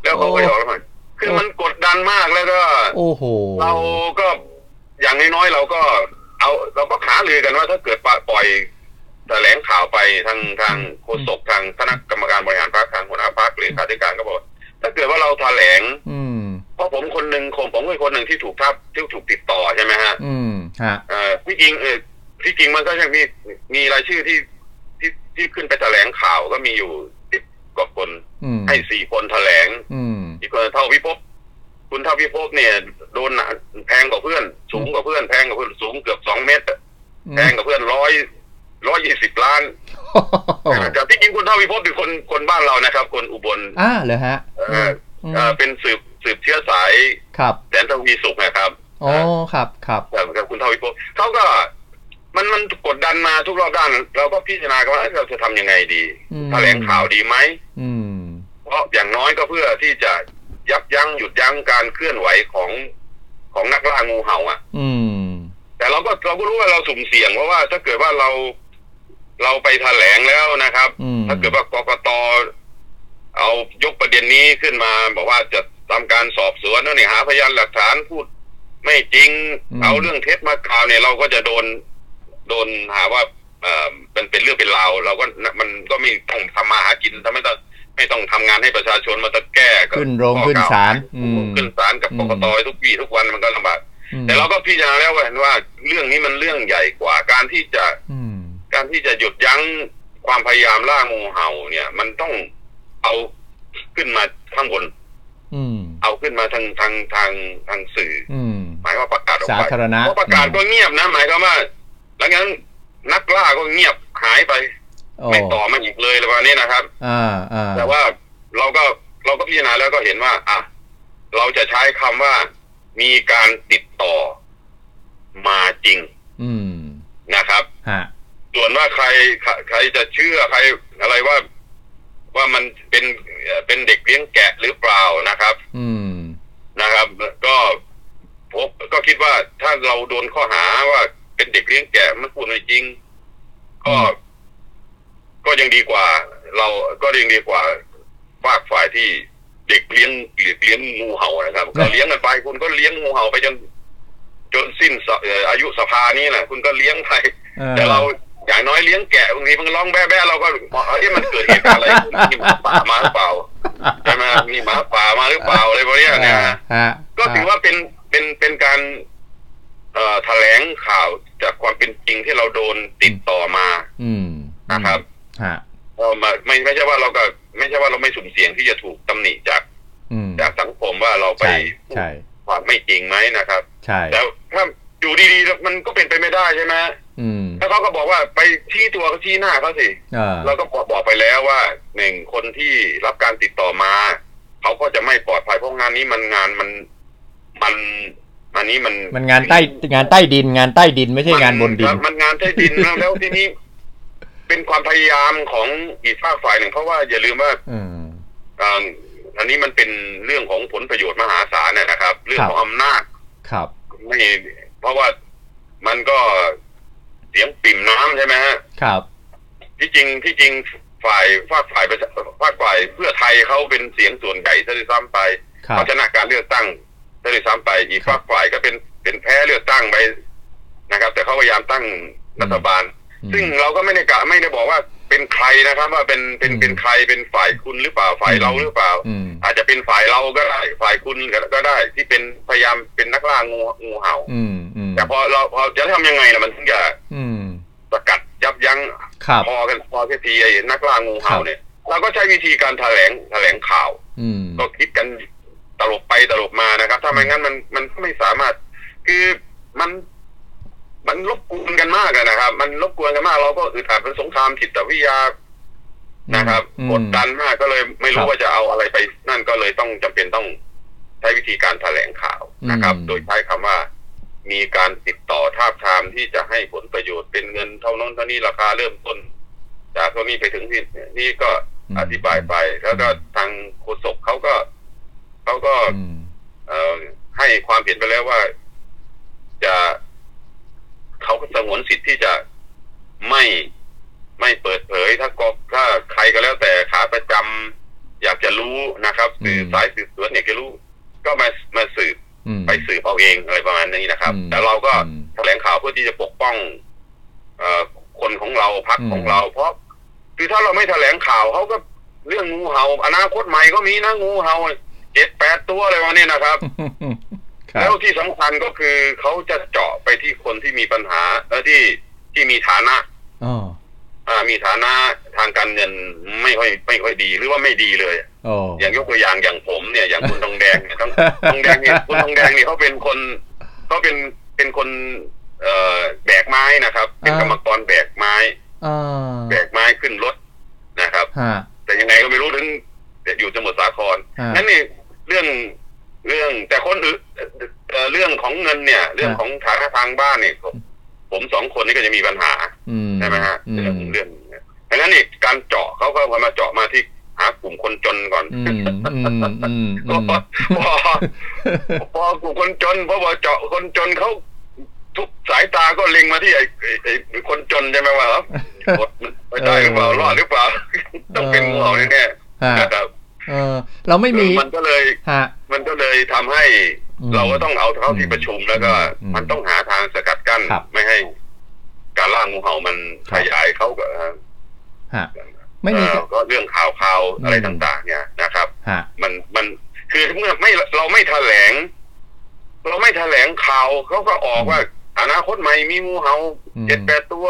แล้วเขาก็หยอกแล้วมัน คือมันกดดันมากแล้วก็ โอ้โห เราก็อย่างน้อยๆเราก็ เอาเราก็ขาลือกันว่าถ้าเกิดปล่อยแถลงข่าวไปทางทางโฆษกทางคณะกรรมการบริหารพรรคทางหัวหน้าพรรคหรือข้าราชการก็บอกว่าถ้าเกิดว่าเราแถลง อืมเพราะผมคนหนึ่งผมผมเป็นคนหนึ่งที่ถูกทับที่ถูกติดต่อใช่ไหมฮะ อืมฮะเอ่อที่จริงเออที่จริงมันก็ยังมีมีรายชื่อที่ที่ที่ขึ้นไปแถลงข่าวก็มีอยู่สิบกว่าคน อืมให้สี่คนแถลง อืม อีกคนเท่าพิภพคุณเท่าพิภพเนี่ย โดนหนักแพงกว่าเพื่อน สูงกว่าเพื่อนแพงกว่าเพื่อนสูงเกือบสองเมตรอะแพงกว่าเพื่อนร้อยร้อยยี่สิบล้านโอ้โหแต่ที่จริงคุณเท่าพิภพเป็นคนคนบ้านเรานะครับ คนอุบลอ่าเหรอฮะเออเอ่อเป็นสืบสืบเชื้อสายครับแสนทวีสุขนะครับอ๋อครับครับแบบกับคุณเท่าพิภพเขาก็มันมันกดดันมาทุกรอบด้าน เราก็พิจารณากันว่าเอ้ยเราจะทำยังไงดีอืมแถลงข่าวดีไหมอืม เพราะอย่างน้อยก็เพื่อที่จะยับยั้งหยุดยั้งการเคลื่อนไหวของของนักล่างูเห่าอะ อืม แต่เราก็เราก็รู้ว่าเราสุ่มเสี่ยงเพราะว่าถ้าเกิดว่าเราเราไปแถลงแล้วนะครับอืมถ้าเกิดว่ากกตเอายกประเด็นนี้ขึ้นมา บอกว่าจะทำการสอบสวนนี่หาพยานหลักฐานพูด ไม่จริง เอาเรื่องเท็จมากล่าวเนี่ยเราก็จะโดนโดนหาว่าเอ่อเป็นเป็นเรื่องเป็นราวเราก็มันก็ไม่ต้องทำมาหากินทำไม่ต้อง ไม่ต้องทำงานให้ประชาชนมาตะแก้กับขึ้นโรงข้อขึ้นกล่วศาลหอืมขึ้นศาลกับอืกมกตทุกวี่ทุกวันมันก็ลำบากอืมแต่เราก็พิจารณาแล้วว่าเห็นว่า เรื่องนี้มันเรื่องใหญ่กว่าการที่จะอืมการที่จะหยุดยั้งความพยายามล่างูเห่า เนี่ย มันต้องเอาขึ้นมาข้างบนอืมเอาขึ้นมาทางทางทางทางสื่ออืมหมายว่าประกาศออกสาไปธารณะเพราะประกาศก็เงียบนะ หมายความว่าหลังจากนั้นนักล่าก็เงียบหายไปโอ้ ไม่ต่อมาอีกเลยเลยวันนี้นะครับอ่าอ่าแต่ว่าเราก็เราก็พิจารณาแล้วก็เห็นว่า อะเราจะใช้คำว่ามีการติดต่อมาจริงอืมนะครับฮะส่วนว่าใครใครใครจะเชื่อใครอะไรว่าว่ามันเป็นเอ่อเป็นเด็กเลี้ยงแกะหรือเปล่านะครับ อืมนะครับ ก็ผมก็คิดว่าถ้าเราโดนข้อหาว่าเป็นเด็กเลี้ยงแกะมันพูดไม่จริง ก็อืม ก็ยังดีกว่า เราก็ยังดีกว่าฝากฝ่ายที่เด็กเลี้ยงเด็กเลี้ยงงูเห่านะครับ ก็เลี้ยงกันไปคุณก็เลี้ยงงูเห่าไปจน จนสิ้นสเอ่ออายุสภานี้แหละคุณก็เลี้ยงไปออแต่เราอย่างน้อยเลี้ยงแกะบางทีมันร้องแบ๊ะๆเราก็บอกเอ้ยมันเกิดเหตุการณ์อะไรขึ้นมีหมาป่ามาหรือเปล่าใช่ไหมมีหมาป่ามาหรือเปล่าอะไรพวกเนี้ยเนี่ยนะฮะก็ถือว่าเป็นเป็นเป็นการเอ่อแถลงข่าวจากความเป็นจริงที่เราโดนติดต่อมา อืมนะครับ ฮะเออมาไม่ไม่ใช่ว่าเราก็ ไม่ใช่ว่าเราไม่สุ่มเสี่ยงที่จะถูกตำหนิจากอืมจากสังคมว่าเราไปใช่พูดใช่ความไม่จริงไหมนะครับ ใช่แต่ถ้าอยู่ดีๆแล้วมันก็เป็นไปไม่ได้ใช่ไหมอืมแล้วเขาก็บอกว่าไปชี้ตัวเขาชี้หน้าเขาสิอ่าเราก็บอกบอกไปแล้วว่าหนึ่งคนที่รับการติดต่อมาเขาก็จะไม่ปลอดภัยเพราะงานนี้มันงานมันมันอันนี้มันมันงานใต้งานใต้ดิน งานใต้ดินไม่ใช่งานบนดิน มันมันงานใต้ดินแล้วแล้วทีนี้ เป็นความพยายามของอีกฝากฝ่ายหนึ่ง เพราะว่าอย่าลืมว่าอืมอ่าอันนี้มันเป็นเรื่องของผลประโยชน์มหาศาลนะนะครับ เรื่องของอำนาจครับ ไม่เพราะว่ามันก็เสียงปิ่มน้ำใช่ไหมฮะครับ ที่จริงที่จริงฝ่ายฝากฝ่ายประชาฝากฝ่ายเพื่อไทยเขาเป็นเสียงส่วนใหญ่ซะด้วยซ้ำไปครับเขาชนะการเลือกตั้งซะด้วยซ้ำไป อีกครับฝากฝ่ายก็เป็นเป็นแพ้เลือกตั้งไปนะครับ แต่เขาพยายามตั้งรัฐบาลอืม ซึ่งเราก็ไม่ได้กะไม่ได้บอกว่าเป็นใครนะครับ ว่าเป็นเป็นอืมเป็นใครเป็นฝ่ายคุณหรือเปล่าฝ่ายเราหรือเปล่าอืมอาจจะเป็นฝ่ายเราก็ได้ฝ่ายคุณก็ได้ ที่เป็นพยายามเป็นนักล่างูงูเห่าอืมอืมแต่พอเราพอจะทำยังไงล่ะมันถึงจะอืมสกัดยับยั้งครับพอกันพอแค่ทีไอ้นักล่างูเห่าครับเนี่ยเราก็ใช้วิธีการแถลงแถลงข่าวอืมก็คิดกันตลบไปตลบมานะครับ ถ้าไม่งั้นมันมันก็ไม่สามารถ คือมัน มันรบกวนกันมากอะนะครับ มันรบกวนกันมาก เราก็อึดอัดเป็นสงครามจิตวิทยานะครับอืมกดดันมากก็เลยไม่ครู้รับว่าจะเอาอะไรไป นั่นก็เลยต้องจำเป็นต้องใช้วิธีการแถลงข่าวนะครับอืมโดยใช้คำว่ามีการติดต่อทาบทามที่จะให้ผลประโยชน์เป็นเงินเท่านั้นเท่านี้ราคาเริ่มต้น จากตรงนี้ไปถึงที่นี่ก็อืมอธิบายไป แล้วก็ทางโฆษกเขาก็เขาก็อืมเอ่อให้ความเห็นไปแล้วว่า จะ เขาก็สงวนสิทธิ์ที่จะไม่ไม่เปิดเผยถ้ากถ้าใครก็แล้วแต่ขาประจำอยากจะรู้นะครับสื่อสายสืบสวนอยากจะรู้ ก็มามาสืบอืมไปสืบเอาเองอะไรประมาณนี้นะครับอืมแต่เราก็อืมแถลงข่าวเพื่อที่จะปกป้องเอ่อคนของเราพักอืมของเรา เพราะคือถ้าเราไม่แถลงข่าวเขาก็เรื่องงูเห่าอนาคตใหม่ก็มีนะงูเห่าเจ็ดแปดตัวอะไรวะเนี่ยนะครับครั แล้บวที่สำคัญก็คือเขาจะเจาะไปที่คนที่มีปัญหาเออที่ที่มีฐานะอ๋ออ่ามีฐานะทางการเงินไม่ค่อยไม่ค่อยดีหรือว่าไม่ดีเลยโอ้อย่างยกตัวอย่างอย่างผมเนี่ย อย่างคุณทองแดงเนี่ยต้องทองแดงเนี่ยคุณทองแดงเนี่ยเขาเป็นคนเขาเป็นเป็นคนเอ่อแบกไม้นะครับ เป็นกรรมกรแบกไม้อ่าแบกไม้ขึ้นรถนะครับฮะแต่ยังไงก็ไม่รู้ถึงอยู่สมุทรสาครฮะนั่นนี่เรื่อง เรื่องแต่คนอื่นเอ่อเรื่องของเงินเนี่ย เรื่องของฐานะทางบ้านเนี่ยผมผมสองคนนี่ก็จะมีปัญหาอืมใช่ไหมฮะอืเรื่องมเรื่องดังนั้นนี่การเจาะเขาก็มาเจาะมาที่หากลุ่มคนจนก่อนอืมอืมอืมพอือมพอพอกลุ่มคนจนพอบอกเจาะคนจนเขาทุกสายตาก็เล็งมาที่ไอ้ไอ้ไอ้คนจนใช่ไหมว่าเอ้าอดไม่ได้หรือเปล่ารอดหรือเปล่าต้องเป็นงูเห่าแน่ฮะๆนะครับเออเราไม่มีมันก็เลยฮะ มันก็เลยทำให้อืมเราก็ต้องเอาเข้าที่ประชุมแล้วก็อืมมันต้องหาทางสกัดกั้นครับไม่ให้ การล่างูเห่ามันครัขบยายเข้ากับฮะไม่มีเอ่อก็เรื่องข่าวข่าวๆอะไรอืมต่าง ๆ เนี่ยนะครับฮะมันมันคือเมื่อไม่เราไม่แถลง เราไม่แถลงข่าวเขาก็ออกว่า อนาคตใหม่มีงูเห่าอืมเจ็ดแปดตัว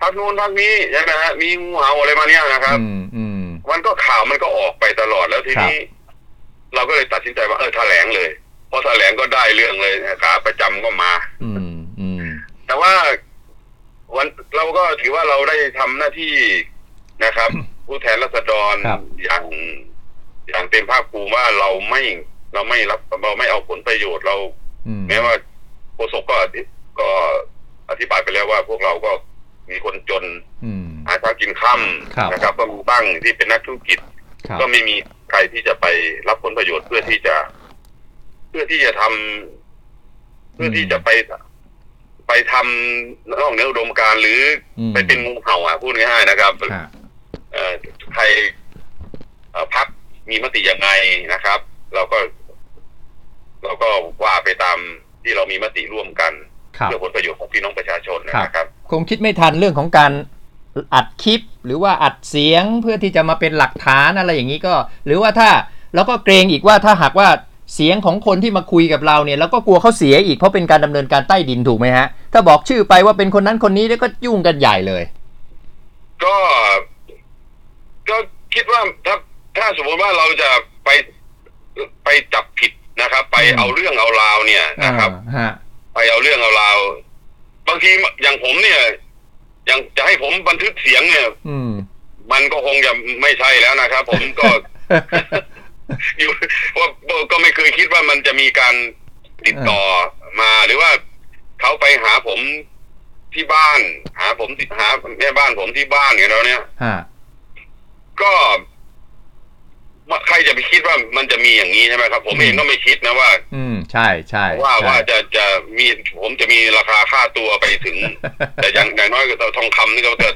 พักนู้นพักนี้ใช่ไหมฮะมีงูเห่าอะไรมาเนี่ยนะครับอืมอืมมันก็ข่าวมันก็ออกไปตลอดแล้วทีนี้ เราก็เลยตัดสินใจว่าเออแถลงเลยพอแถลงก็ได้เรื่องเลยขาประจำก็มา อืมอืมแต่ว่าวันเราก็ถือว่าเราได้ทำหน้าที่นะครับ ผู้แทนราษฎรครับอย่างอย่างเต็มภาคภูมิว่าเราไม่เราไม่รับเราไม่เอาผลประโยชน์เราอืมแม้ว่าโฆษกก็อธิก็อธิบายไปแล้วว่าพวกเราก็มีคนจนอืมหาเช้ากินค่ครับำนะครับ ก็มีบ้างที่เป็นนักธุรกิจครับก็ไม่มี ใครที่จะไปรับผลประโยชน์เพื่อที่จะ เพื่อที่จะทำเพื่อที่จะไป ไปทำนอกเหนืออุดมการณ์หรืออมไปเป็นงูเห่าอะพูดง่ายๆนะครับฮะเอ่อใครเอ่อพักมีมติยังไงนะครับ เราก็ เราก็ว่าไปตามที่เรามีมติร่วมกันครับเพื่อผลประโยชน์ของพี่น้องประชาชนครับนะครับ คงคิดไม่ทันเรื่องของการ อัดคลิป หรือว่าอัดเสียงเพื่อที่จะมาเป็นหลักฐานอะไรอย่างนี้ก็ หรือว่าถ้าแล้วก็เกรงอีกว่าถ้าหากว่าเสียงของคนที่มาคุยกับเราเนี่ยแล้วก็กลัวเขาเสียอีกเพราะเป็นการดำเนินการใต้ดินถูกไหมฮะ ถ้าบอกชื่อไปว่าเป็นคนนั้นคนนี้แล้วก็ยุ่งกันใหญ่เลย ก็ ก็คิดว่าถ้าถ้าสมมติว่าเราจะไปไปจับผิดนะครับ ไปอืมเอาเรื่องเอาราวเนี่ยนะครับอ่าฮะไปเอาเรื่องเอาราวบางทีอย่างผมเนี่ยอ ย่างจะให้ผมบันทึกเสียงเนี่ย อืม มันก็คงจะไม่ใช่แล้วนะครับ ผมก็ อยู่ว่าก็ไม่เคยคิดว่ามันจะมีการติดต่อมาหรือว่าเขาไปหาผมที่บ้าน หา ผมที่หาแม่บ้านผมที่บ้านอย่างเราเนี่ยฮะก็ว่า ใครจะไปคิดว่ามันจะมีอย่างนี้ใช่ไหมครับ ผมเองก็ไม่คิดนะว่า อืมใช่ใช่ว่าใช่ว่าจะจะมีผมจะมีราคาค่าตัวไปถึง แต่อย่างอย่างน้อยก็ทองคำนี่ก็จะ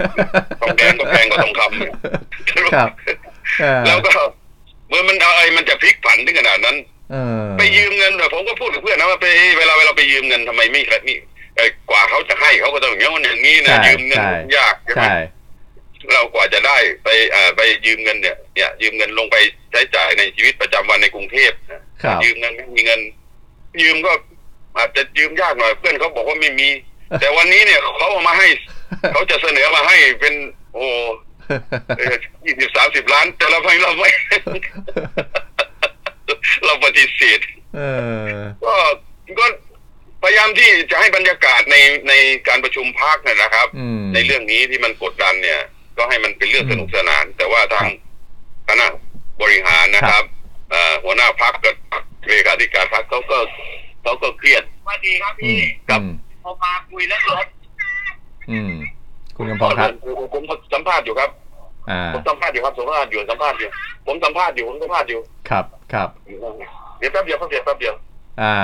ทองแดงก็แพงกว่าทองคำเนี่ยครับเออแล้วก็เมื่อมันอะไรมันจะพลิกผันถึงขนาดนั้นเออไปยืมเงินแต่ผมก็พูดกับเพื่อนนะว่าไปเวลาเวลาไปยืมเงินทำไมไม่นี่เอ่อกว่าเขาจะให้เขาก็ต้องอย่างนี้นอย่างนี้นะใช่ยืมเงินใช่ยากใช่ไหมใช่ เรากว่าจะได้ไปอ่าไปยืมเงินเนี่ยเนี่ยยืมเงินลงไปใช้จ่ายในชีวิตประจำวันในกรุงเทพนะครับยืมเงินไม่มีเงิน ยืมก็อาจจะยืมยากหน่อยเพื่อนเขาบอกว่าไม่มี แต่วันนี้เนี่ยเขาเอามาให้เขาจะเสนอมาให้เป็นโอ้ยี่สิบสามสิบล้าน แต่เราไม่เราไม่เราปฏิเสธเออก็ก็พยายามที่จะให้บรรยากาศในในการประชุมพักเนี่ยนะครับอืมในเรื่องนี้ที่มันกดดันเนี่ย ก็ให้มันเป็นเรื่องอืมสนุกสนาน แต่ว่าทางคณะบริหารนะครับเอ่อหัวหน้าพักกับเลขาธิการพักเขาก็เขาก็เครียดสวัสดีครับอืพี่มครับอืมพอมาคุยแล้วรถอืม คุณกำพรครับผมผมสัมภาษณ์อยู่ครับอ่าผมสัมภาษณ์อยู่ครับสัมภาษณ์อยู่สัมภาษณ์อยู่ ผมสัมภาษณ์อยู่ผมสัมภาษณ์อยู่ครับครับเดี๋ยวแป๊บเดียวครับเดี๋ยวแป๊บเดียว อ่า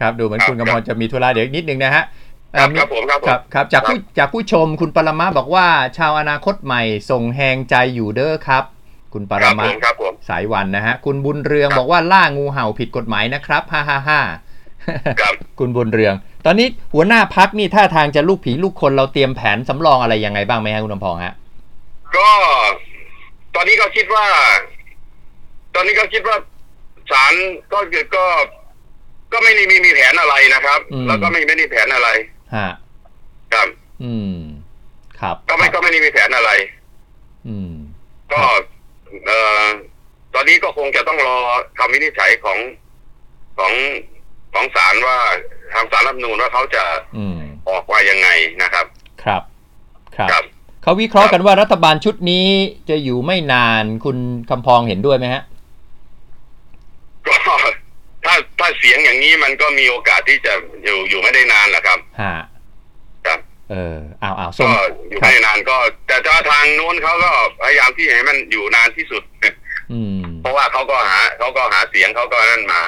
ครับ ดูเหมือนครับคุณกำพรจะมีธุระเดี๋ยวอีกนิดนึงนะฮะ ครัอ่าบมีครับผมครับผมครับครับจากผู้ครับจากผู้ชมคุณปรมาบอกว่า ชาวอนาคตใหม่ส่งแหงใจอยู่เด้อครับ คุณปครรับมาผมครับผมสายวันนะฮะ คุณบุญเรืองครับบอกว่าล่างูเห่าผิดกฎหมายนะครับฮ่าฮ่าฮ่าครับคุณบุญเรือง ตอนนี้หัวหน้าพักนี่ท่าทางจะลูกผีลูกคนเราเตรียมแผนสำรองอะไรยังไงบ้างไหมฮะคุณลำพองฮะก็ตอนนี้ก็คิดว่า ตอนนี้ก็คิดว่าศาลก็คือก็ก็ไม่ได้มีมีแผนอะไรนะครับอืมแล้วก็ไม่ไม่ได้แผนอะไร ฮะครับอืม ครับก็ไม่ก็ไม่ได้มีแผนอะไร อืม ก็เอ่อตอนนี้ก็คงจะต้องรอคำวินิจฉัยของของของศาลว่าทางศาลรัฐธรรมนูญว่าเขาจะอืมออกว่ายังไงนะครับ ครับ ครับครับเขาวิเคราะห์กันว่ารัฐบาลชุดนี้จะอยู่ไม่นานคุณคำพองเห็นด้วยไหมฮะก็ถ้าถ้าเสียงอย่างนี้มันก็มีโอกาสที่จะอยู่อยู่ไม่ได้นานแหละครับฮะครับ เออเอาเอาส่ก็งอยู่ครัไม่บได้นานก็ แต่ถ้าทางนู้นเขาก็พยายามที่ให้มันอยู่นานที่สุดอืมเพราะว่าเขาก็หาเขาก็หาเสียงเขาก็นั่นมา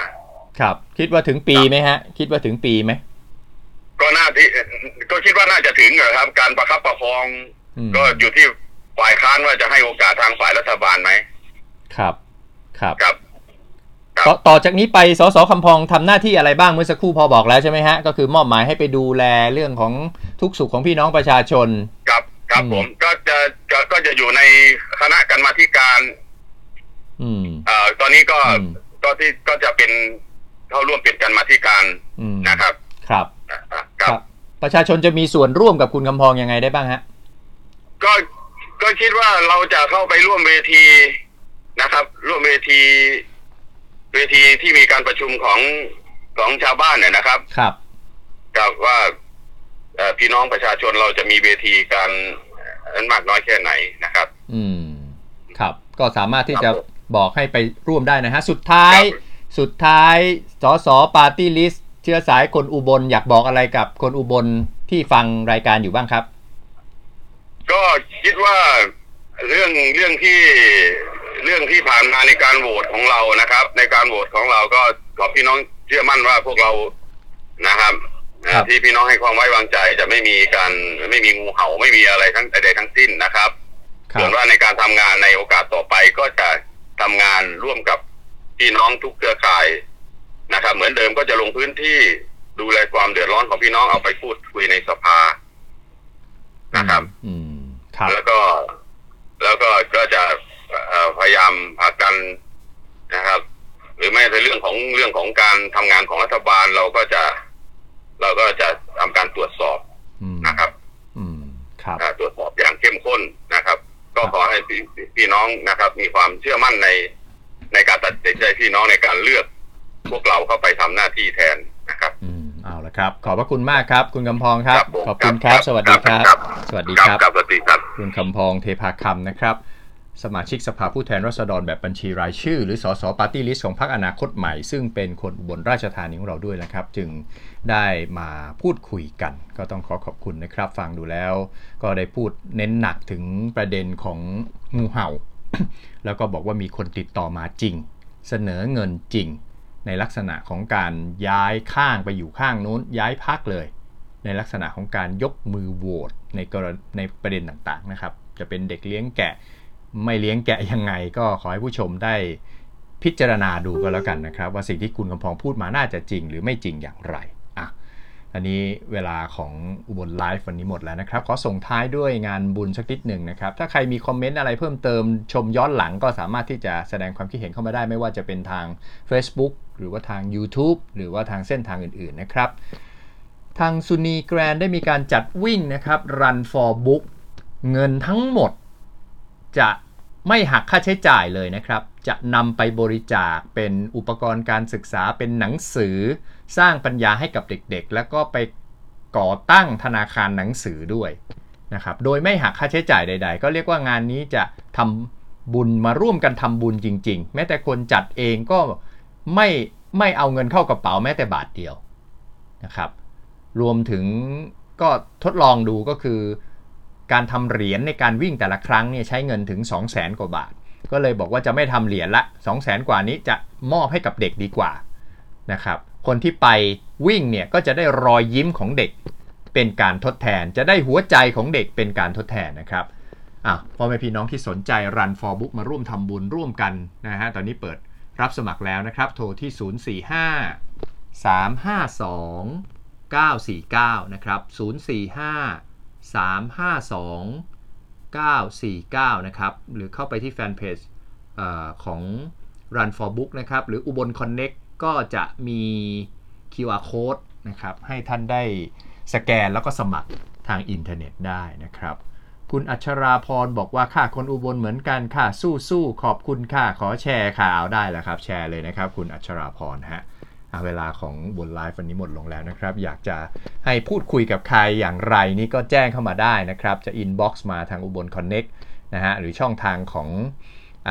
ครับ คิดว่าถึงปีไหมฮะ คิดว่าถึงปีไหมก็น่าที่ก็คิดว่าน่าจะถึงอะครับ การประคับประคองอืมก็อยู่ที่ฝ่ายค้านว่าจะให้โอกาสทางฝ่ายรัฐบาลไหมครับ ครับครับครับ ต่อต่อจากนี้ไปสสคำพองทำหน้าที่อะไรบ้างเมื่อสักครู่พอบอกแล้วใช่ไหมฮะ ก็คือมอบหมายให้ไปดูแลเรื่องของทุกสุขของพี่น้องประชาชน ครับครับอืมผมก็จะก็ก็จะอยู่ในคณะกรรมาธิการ อืมเอ่อตอนนี้ก็อืมก็ที่ก็จะเป็นเข้าร่วมเป็นกรรมาธิการอืมนะครับ ครับอ่าครับ ประชาชนจะมีส่วนร่วมกับคุณคำพองยังไงได้บ้างฮะ ก็ก็คิดว่าเราจะเข้าไปร่วมเวทีนะครับ ร่วมเวที เวทีที่มีการประชุมของของชาวบ้านเนี่ยนะครับครับกับว่าเอ่อพี่น้องประชาชนเราจะมีเวทีการนั้นมากน้อยแค่ไหนนะครับ อืม ครับ ก็สามารถที่จะครับผมบอกให้ไปร่วมได้นะฮะ สุดท้ายครับสุดท้าย สสปาร์ตี้ลิสต์เชื้อสายคนอุบล อยากบอกอะไรกับคนอุบลที่ฟังรายการอยู่บ้างครับ ก็คิดว่าเรื่องเรื่องที่ เรื่องที่ผ่านมาในการโหวตของเรานะครับ ในการโหวตของเราก็ขอพี่น้องเชื่อมั่นว่าพวกเรานะครับครับ ที่พี่น้องให้ความไว้วางใจจะไม่มีการไม่มีงูเห่าไม่มีอะไรทั้งใดๆทั้งสิ้นนะครับครัส่วบ นว่าในการทำงานในโอกาสต่อไปก็จะทำงานร่วมกับพี่น้องทุกเครือข่ายนะครับ เหมือนเดิมก็จะลงพื้นที่ดูแลความเดือดร้อนของพี่น้องเอาไปพูดคุยในสภานะครับ อืม ครับ แล้วก็แล้วก็ก็จะเอ่อ พยายามผลักดันนะครับ หรือไม่ในเรื่องของเรื่องของการทำงานของรัฐบาลเราก็จะ เราก็จะทำการตรวจสอบอืมนะครับ อืมครับอ่าตรวจสอบอย่างเข้มข้นนะครับ ก็ขอให้พี่พี่น้องนะครับ มีความเชื่อมั่นในในการตัดสินใจพี่น้องในการเลือกพวกเราเข้าไปทำหน้าที่แทนนะครับอืมเอาละครับ ขอบพระคุณมากครับ คุณคำพองครับผมขอบคุณครับ สวัสดีครับครับสวัสดีคครัรับบครับ สวัสดีครับ คุณคำพองเทพาคำนะครับ สมาชิกสภาผู้แทนราษฎรแบบบัญชีรายชื่อ หรือสสปาร์ตี้ลิสต์ของพรรคอนาคตใหม่ ซึ่งเป็นคนอุบลราชธานีของเราด้วยนะครับ จึงได้มาพูดคุยกัน ก็ต้องขอขอบคุณนะครับ ฟังดูแล้ว ก็ได้พูดเน้นหนักถึงประเด็นของงูเห่า แล้วก็บอกว่ามีคนติดต่อมาจริง เสนอเงินจริง ในลักษณะของการย้ายข้างไปอยู่ข้างนู้น ย้ายพักเลย ในลักษณะของการยกมือโหวตในกรในประเด็นต่างๆนะครับ จะเป็นเด็กเลี้ยงแกะ ไม่เลี้ยงแกะยังไง ก็ขอให้ผู้ชมได้พิจารณาดูก็แล้วกันนะครับ ว่าสิ่งที่คุณกำพองพูดมาน่าจะจริงหรือไม่จริงอย่างไรอะอันนี้เวลาของอุบลไลฟ์วันนี้หมดแล้วนะครับ ขอส่งท้ายด้วยงานบุญสักนิดหนึ่งนะครับ ถ้าใครมีคอมเมนต์อะไรเพิ่มเติมชมย้อนหลังก็สามารถที่จะแสดงความคิดเห็นเข้ามาได้ไม่ว่าจะเป็นทาง Facebook หรือว่าทาง YouTube หรือว่าทางเส้นทางอื่นๆนะครับ ทางซุนีแกรนได้มีการจัดวิ่งนะครับ Run for Book เงินทั้งหมดจะ ไม่หักค่าใช้จ่ายเลยนะครับ จะนำไปบริจาคเป็นอุปกรณ์การศึกษาเป็นหนังสือ สร้างปัญญาให้กับเด็กๆ แล้วก็ไปก่อตั้งธนาคารหนังสือด้วยนะครับโดยไม่หักค่าใช้จ่ายใด ๆ ก็เรียกว่างานนี้จะทำบุญมาร่วมกันทำบุญจริง ๆ แม้แต่คนจัดเองก็ไม่ไม่เอาเงินเข้ากระเป๋าแม้แต่บาทเดียวนะครับ รวมถึงก็ทดลองดูก็คือ การทำเหรียญในการวิ่งแต่ละครั้งเนี่ยใช้เงินถึง 2 0 0แสนกว่าบาท ก็เลยบอกว่าจะไม่ทำเหรียญละ 2 0 0แสนกว่านี้จะมอบให้กับเด็กดีกว่านะครับคนที่ไปวิ่งเนี่ยก็จะได้รอยยิ้มของเด็กเป็นการทดแทน จะได้หัวใจของเด็กเป็นการทดแทนนะครับอะพ่อแม่พี่น้องที่สนใจ Run for Book มาร่วมทำบุญร่วมกันนะฮะตอนนี้เปิดรับสมัครแล้วนะครับ โทรที่ 045 352 949 นะครับ 045 352 949 นะครับ หรือเข้าไปที่แฟนเพจของ Run for Book นะครับ หรืออุบล Connect ก็จะมี QR code นะครับ ให้ท่านได้สแกนแล้วก็สมัครทางอินเทอร์เน็ตได้นะครับ คุณอัชราพรบอกว่าค่ะคนอุบลเหมือนกันค่ะ สู้สู้ขอบคุณค่ะ ขอแชร์ค่ะเอาได้แล้วครับ แชร์เลยนะครับ คุณอัชราพรฮะ เวลาของบนไลฟ์วันนี้หมดลงแล้วนะครับ อยากจะให้พูดคุยกับใครอย่างไรนี่ก็แจ้งเข้ามาได้นะครับ จะ inbox มาทางอุบล Connectนะฮะหรือช่องทางของอ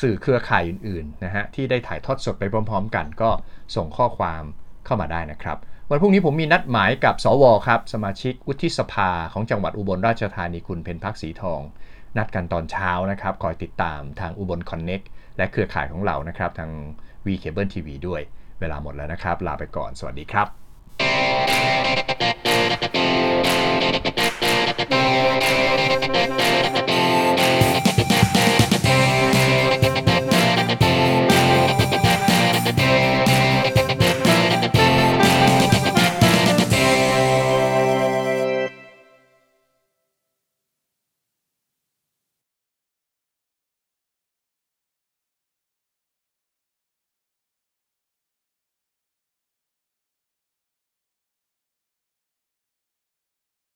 สื่อเครือข่ายอื่นๆนะฮะที่ได้ถ่ายทอดสดไปพร้อม ๆ กันก็ส่งข้อความเข้ามาได้นะครับ วันพรุ่งนี้ผมมีนัดหมายกับสวครับ สมาชิกวุฒิสภาของจังหวัดอุบลราชธานีคุณเพนพักสีทอง นัดกันตอนเช้านะครับคอยติดตามทางอุบลคอนเน็กและเครือข่ายของเรานะครับทาง V Cable TV ด้วย เวลาหมดแล้วนะครับ ลาไปก่อน สวัสดีครับ